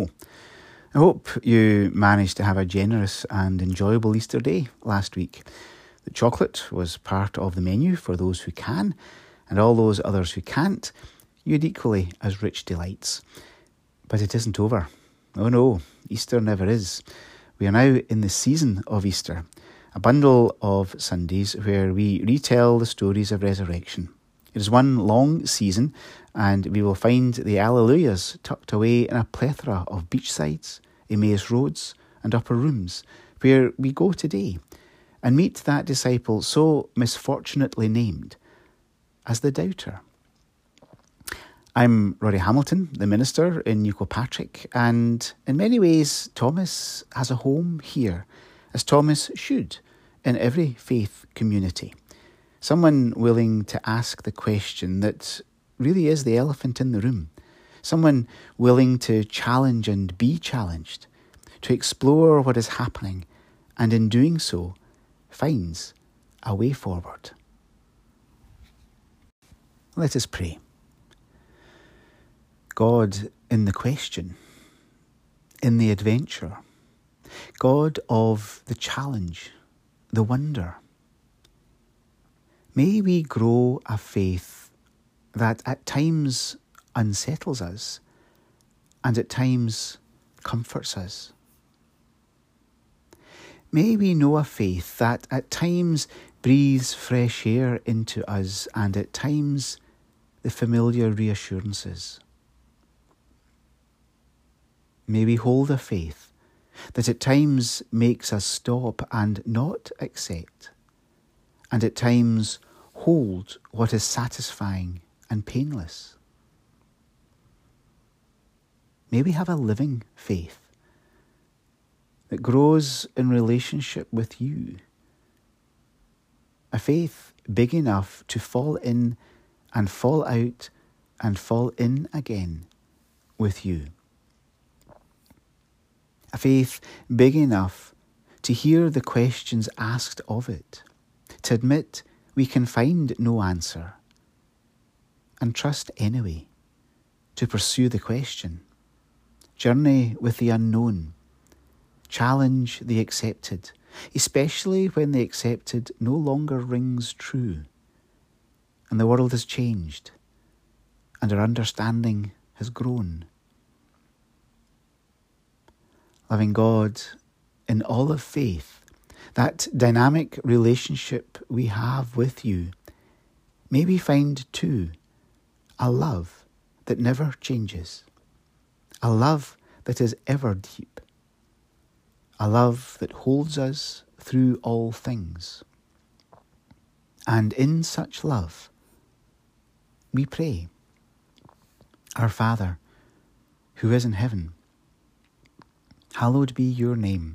I hope you managed to have a generous and enjoyable Easter day last week. The chocolate was part of the menu for those who can, and all those others who can't, you had equally as rich delights. But it isn't over. Oh no, Easter never is. We are now in the season of Easter, a bundle of Sundays where we retell the stories of resurrection. It is one long season, and we will find the Alleluias tucked away in a plethora of beachsides, Emmaus roads, and upper rooms, where we go today and meet that disciple so misfortunately named as the doubter. I'm Roddy Hamilton, the minister in New Kilpatrick, and in many ways, Thomas has a home here, as Thomas should in every faith community. Someone willing to ask the question that really is the elephant in the room. Someone willing to challenge and be challenged, to explore what is happening, and in doing so, finds a way forward. Let us pray. God in the question, in the adventure, God of the challenge, the wonder May we grow a faith that at times unsettles us and at times comforts us. May we know a faith that at times breathes fresh air into us and at times the familiar reassurances. May we hold a faith that at times makes us stop and not accept and at times hold what is satisfying and painless. May we have a living faith that grows in relationship with you. A faith big enough to fall in and fall out and fall in again with you. A faith big enough to hear the questions asked of it to admit we can find no answer, and trust anyway, to pursue the question, journey with the unknown, challenge the accepted, especially when the accepted no longer rings true, and the world has changed, and our understanding has grown. Loving God in all of faith that dynamic relationship we have with you, may we find too a love that never changes, a love that is ever deep, a love that holds us through all things. And in such love, we pray, Our Father, who is in heaven, hallowed be your name.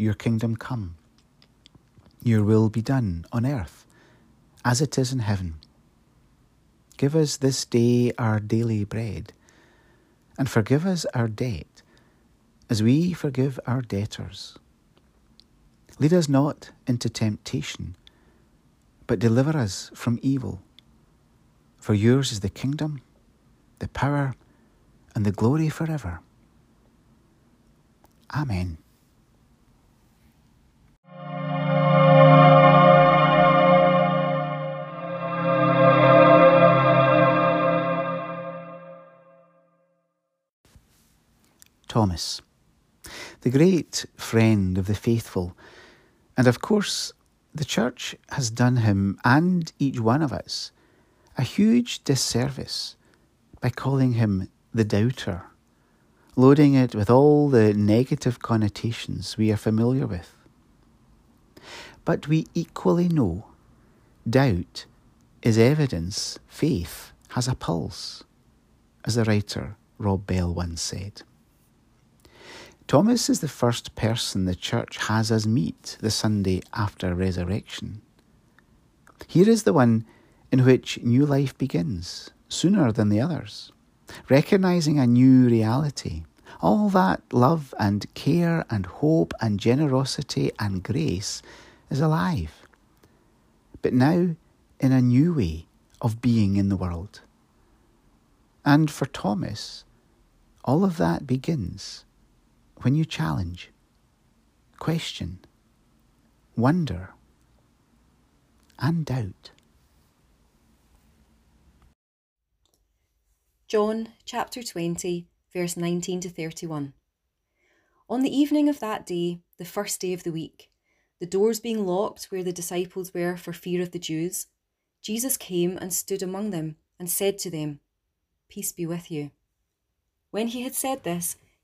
Your kingdom come. Your will be done on earth as it is in heaven. Give us this day our daily bread, and forgive us our debt as we forgive our debtors. Lead us not into temptation, but deliver us from evil. For yours is the kingdom, the power, and the glory forever. Amen. Thomas, the great friend of the faithful. And of course, the Church has done him and each one of us a huge disservice by calling him the doubter, loading it with all the negative connotations we are familiar with. But we equally know doubt is evidence faith has a pulse, as the writer Rob Bell once said. Thomas is the first person the church has us meet the Sunday after resurrection. Here is the one in which new life begins, sooner than the others, recognizing a new reality. All that love and care and hope and generosity and grace is alive, but now in a new way of being in the world. And for Thomas, all of that begins when you challenge, question, wonder, and doubt. John chapter 20, verse 19 to 31. On the evening of that day, the first day of the week, the doors being locked where the disciples were for fear of the Jews, Jesus came and stood among them and said to them, Peace be with you. When he had said this,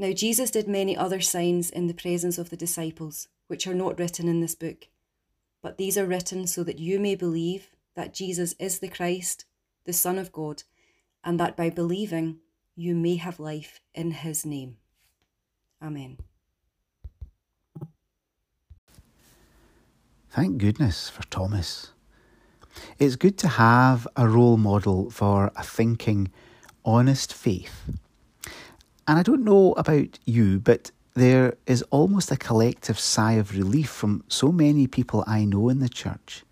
Now Jesus did many other signs in the presence of the disciples, which are not written in this book. But these are written so that you may believe that Jesus is the Christ, the Son of God, and that by believing you may have life in his name. Amen. Thank goodness for Thomas. It's good to have a role model for a thinking, honest faith. And I don't know about you, but there is almost a collective sigh of relief from so many people I know in the church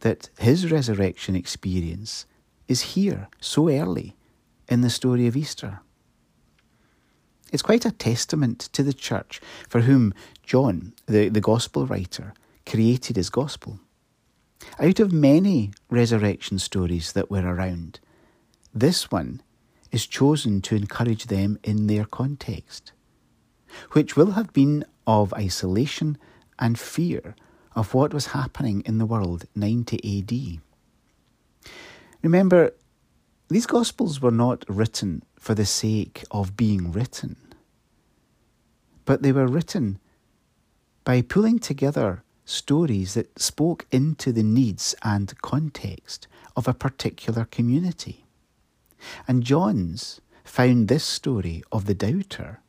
that his resurrection experience is here so early in the story of Easter. It's quite a testament to the church for whom John, the, the gospel writer, created his gospel. Out of many resurrection stories that were around, this one is chosen to encourage them in their context, which will have been of isolation and fear of what was happening in the world 90 AD. Remember, these Gospels were not written for the sake of being written, but they were written by pulling together stories that spoke into the needs and context of a particular community. And John's found this story of the doubter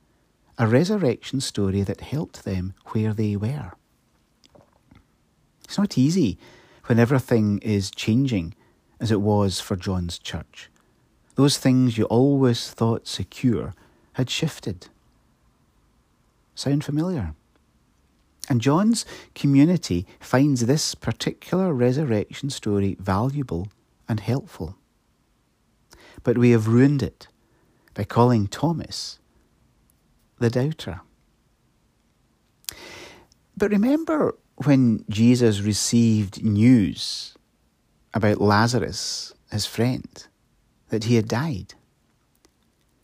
a resurrection story that helped them where they were. It's not easy when everything is changing as it was for John's church. Those things you always thought secure had shifted. Sound familiar? And John's community finds this particular resurrection story valuable and helpful. But we have ruined it by calling Thomas the doubter. But remember when Jesus received news about Lazarus, his friend, that he had died.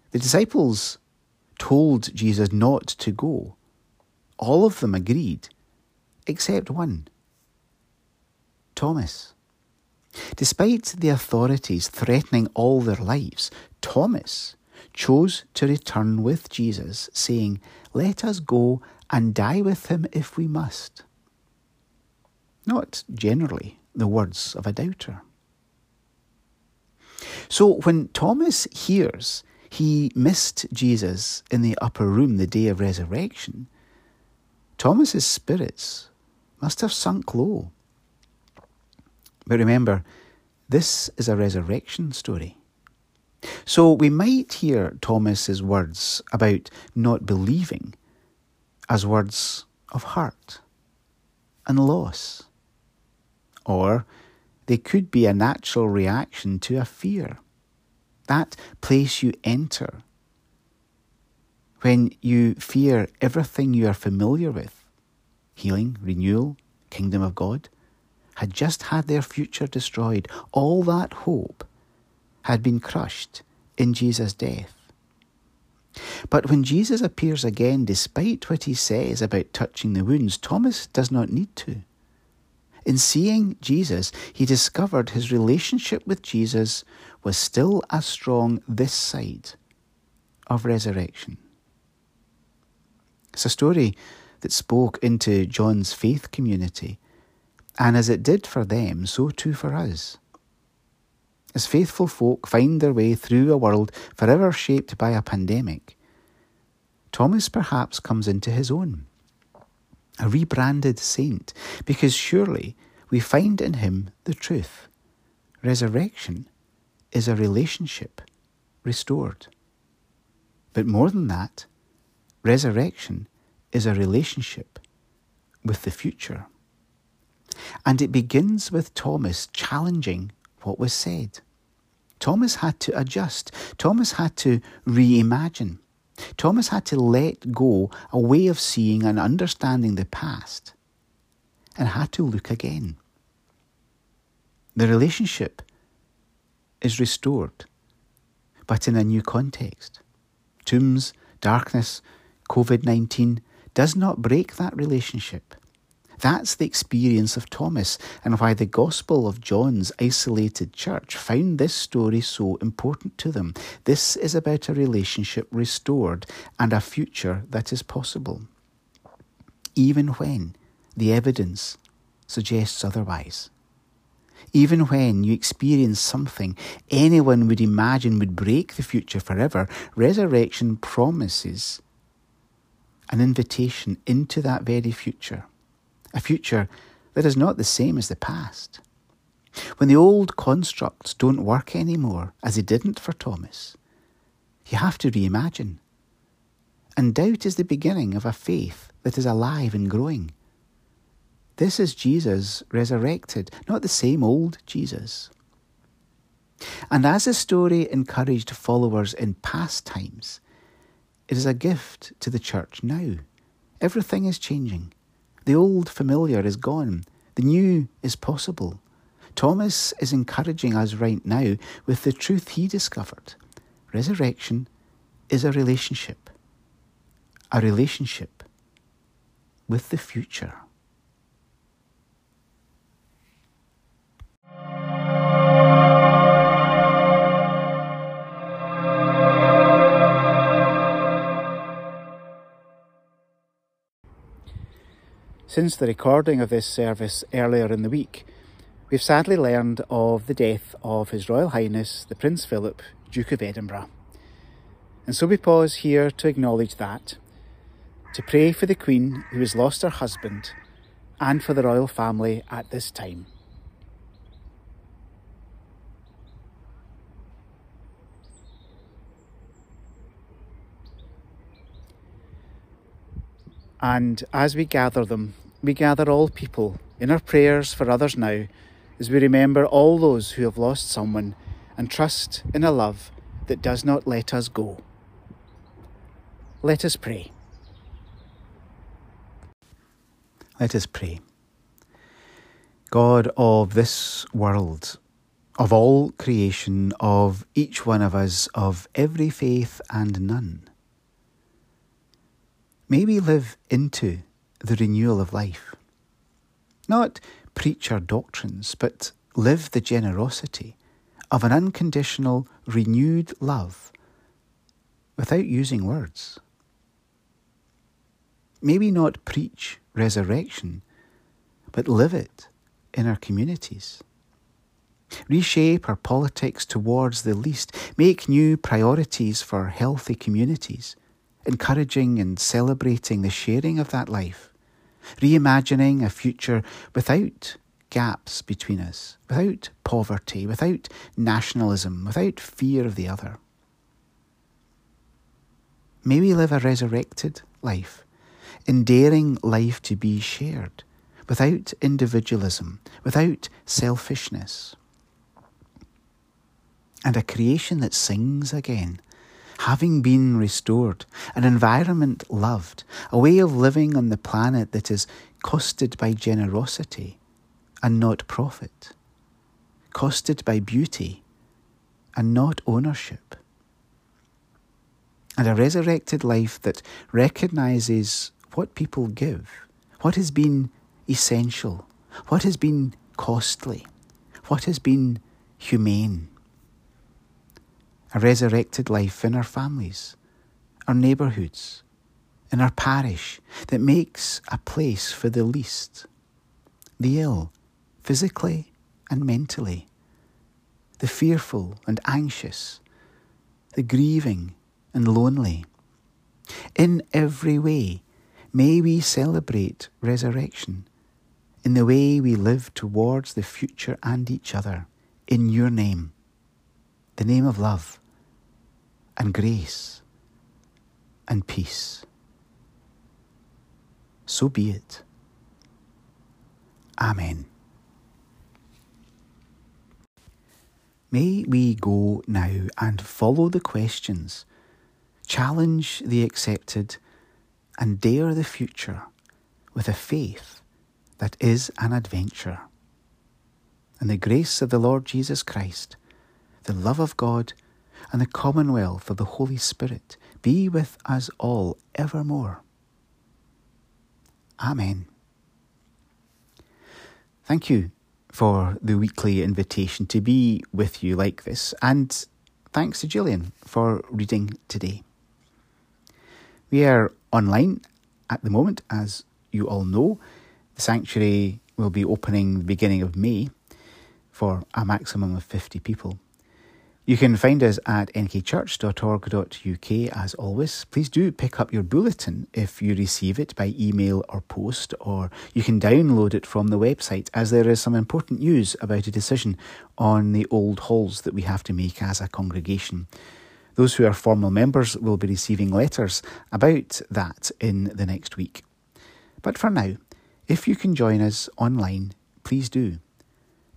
The disciples told Jesus not to go. All of them agreed, except one Thomas. Despite the authorities threatening all their lives, Thomas chose to return with Jesus, saying, Let us go and die with him if we must. Not generally the words of a doubter. So when Thomas hears he missed Jesus in the upper room the day of resurrection, Thomas's spirits must have sunk low. But remember, this is a resurrection story. So we might hear Thomas's words about not believing as words of hurt and loss. Or they could be a natural reaction to a fear. That place you enter when you fear everything you are familiar with healing, renewal, kingdom of God had just had their future destroyed. All that hope had been crushed in Jesus' death. But when Jesus appears again, despite what he says about touching the wounds, Thomas does not need to. In seeing Jesus, he discovered his relationship with Jesus was still as strong this side of resurrection. It's a story that spoke into John's faith community, and as it did for them, so too for us. As faithful folk find their way through a world forever shaped by a pandemic, Thomas perhaps comes into his own a rebranded saint, because surely we find in him the truth. Resurrection is a relationship restored. But more than that, resurrection is a relationship with the future. And it begins with Thomas challenging what was said. Thomas had to adjust, Thomas had to reimagine. Thomas had to let go a way of seeing and understanding the past and had to look again. The relationship is restored, but in a new context. Tombs, darkness, COVID 19 does not break that relationship. That's the experience of Thomas and why the Gospel of John's isolated church found this story so important to them. This is about a relationship restored and a future that is possible, even when the evidence suggests otherwise. Even when you experience something anyone would imagine would break the future forever, resurrection promises an invitation into that very future a future that is not the same as the past. When the old constructs don't work anymore, as they didn't for Thomas, you have to reimagine. And doubt is the beginning of a faith that is alive and growing. This is Jesus resurrected, not the same old Jesus. And as the story encouraged followers in past times, it is a gift to the church now. Everything is changing. The old familiar is gone, the new is possible. Thomas is encouraging us right now with the truth he discovered. Resurrection is a relationship, a relationship with the future. Since the recording of this service earlier in the week, we've sadly learned of the death of His Royal Highness the Prince Philip, Duke of Edinburgh. And so we pause here to acknowledge that, to pray for the Queen who has lost her husband, and for the royal family at this time. And as we gather them, we gather all people in our prayers for others now as we remember all those who have lost someone and trust in a love that does not let us go. Let us pray. Let us pray. God of this world, of all creation, of each one of us, of every faith and none, May we live into the renewal of life. Not preach our doctrines, but live the generosity of an unconditional, renewed love without using words. May we not preach resurrection, but live it in our communities. Reshape our politics towards the least, make new priorities for healthy communities encouraging and celebrating the sharing of that life, reimagining a future without gaps between us, without poverty, without nationalism, without fear of the other. May we live a resurrected life endearing life to be shared without individualism, without selfishness. And a creation that sings again, having been restored, an environment loved, a way of living on the planet that is costed by generosity and not profit, costed by beauty and not ownership and a resurrected life that recognizes what people give, what has been essential, what has been costly, what has been humane. A resurrected life in our families, our neighbourhoods, in our parish that makes a place for the least, the ill, physically and mentally, the fearful and anxious, the grieving and lonely. In every way, may we celebrate resurrection in the way we live towards the future and each other in your name, the name of love and grace and peace. So be it. Amen. May we go now and follow the questions challenge the accepted, and dare the future with a faith that is an adventure. And the grace of the Lord Jesus Christ, the love of God, and the commonwealth of the Holy Spirit be with us all evermore. Amen. Thank you for the weekly invitation to be with you like this, and thanks to Gillian for reading today. We are online at the moment, as you all know. The sanctuary will be opening the beginning of May for a maximum of 50 people. You can find us at nkchurch.org.uk as always. Please do pick up your bulletin if you receive it by email or post, or you can download it from the website as there is some important news about a decision on the old halls that we have to make as a congregation. Those who are formal members will be receiving letters about that in the next week. But for now, if you can join us online, please do.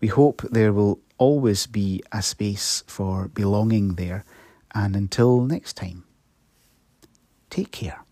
We hope there will always be a space for belonging there, and until next time, take care.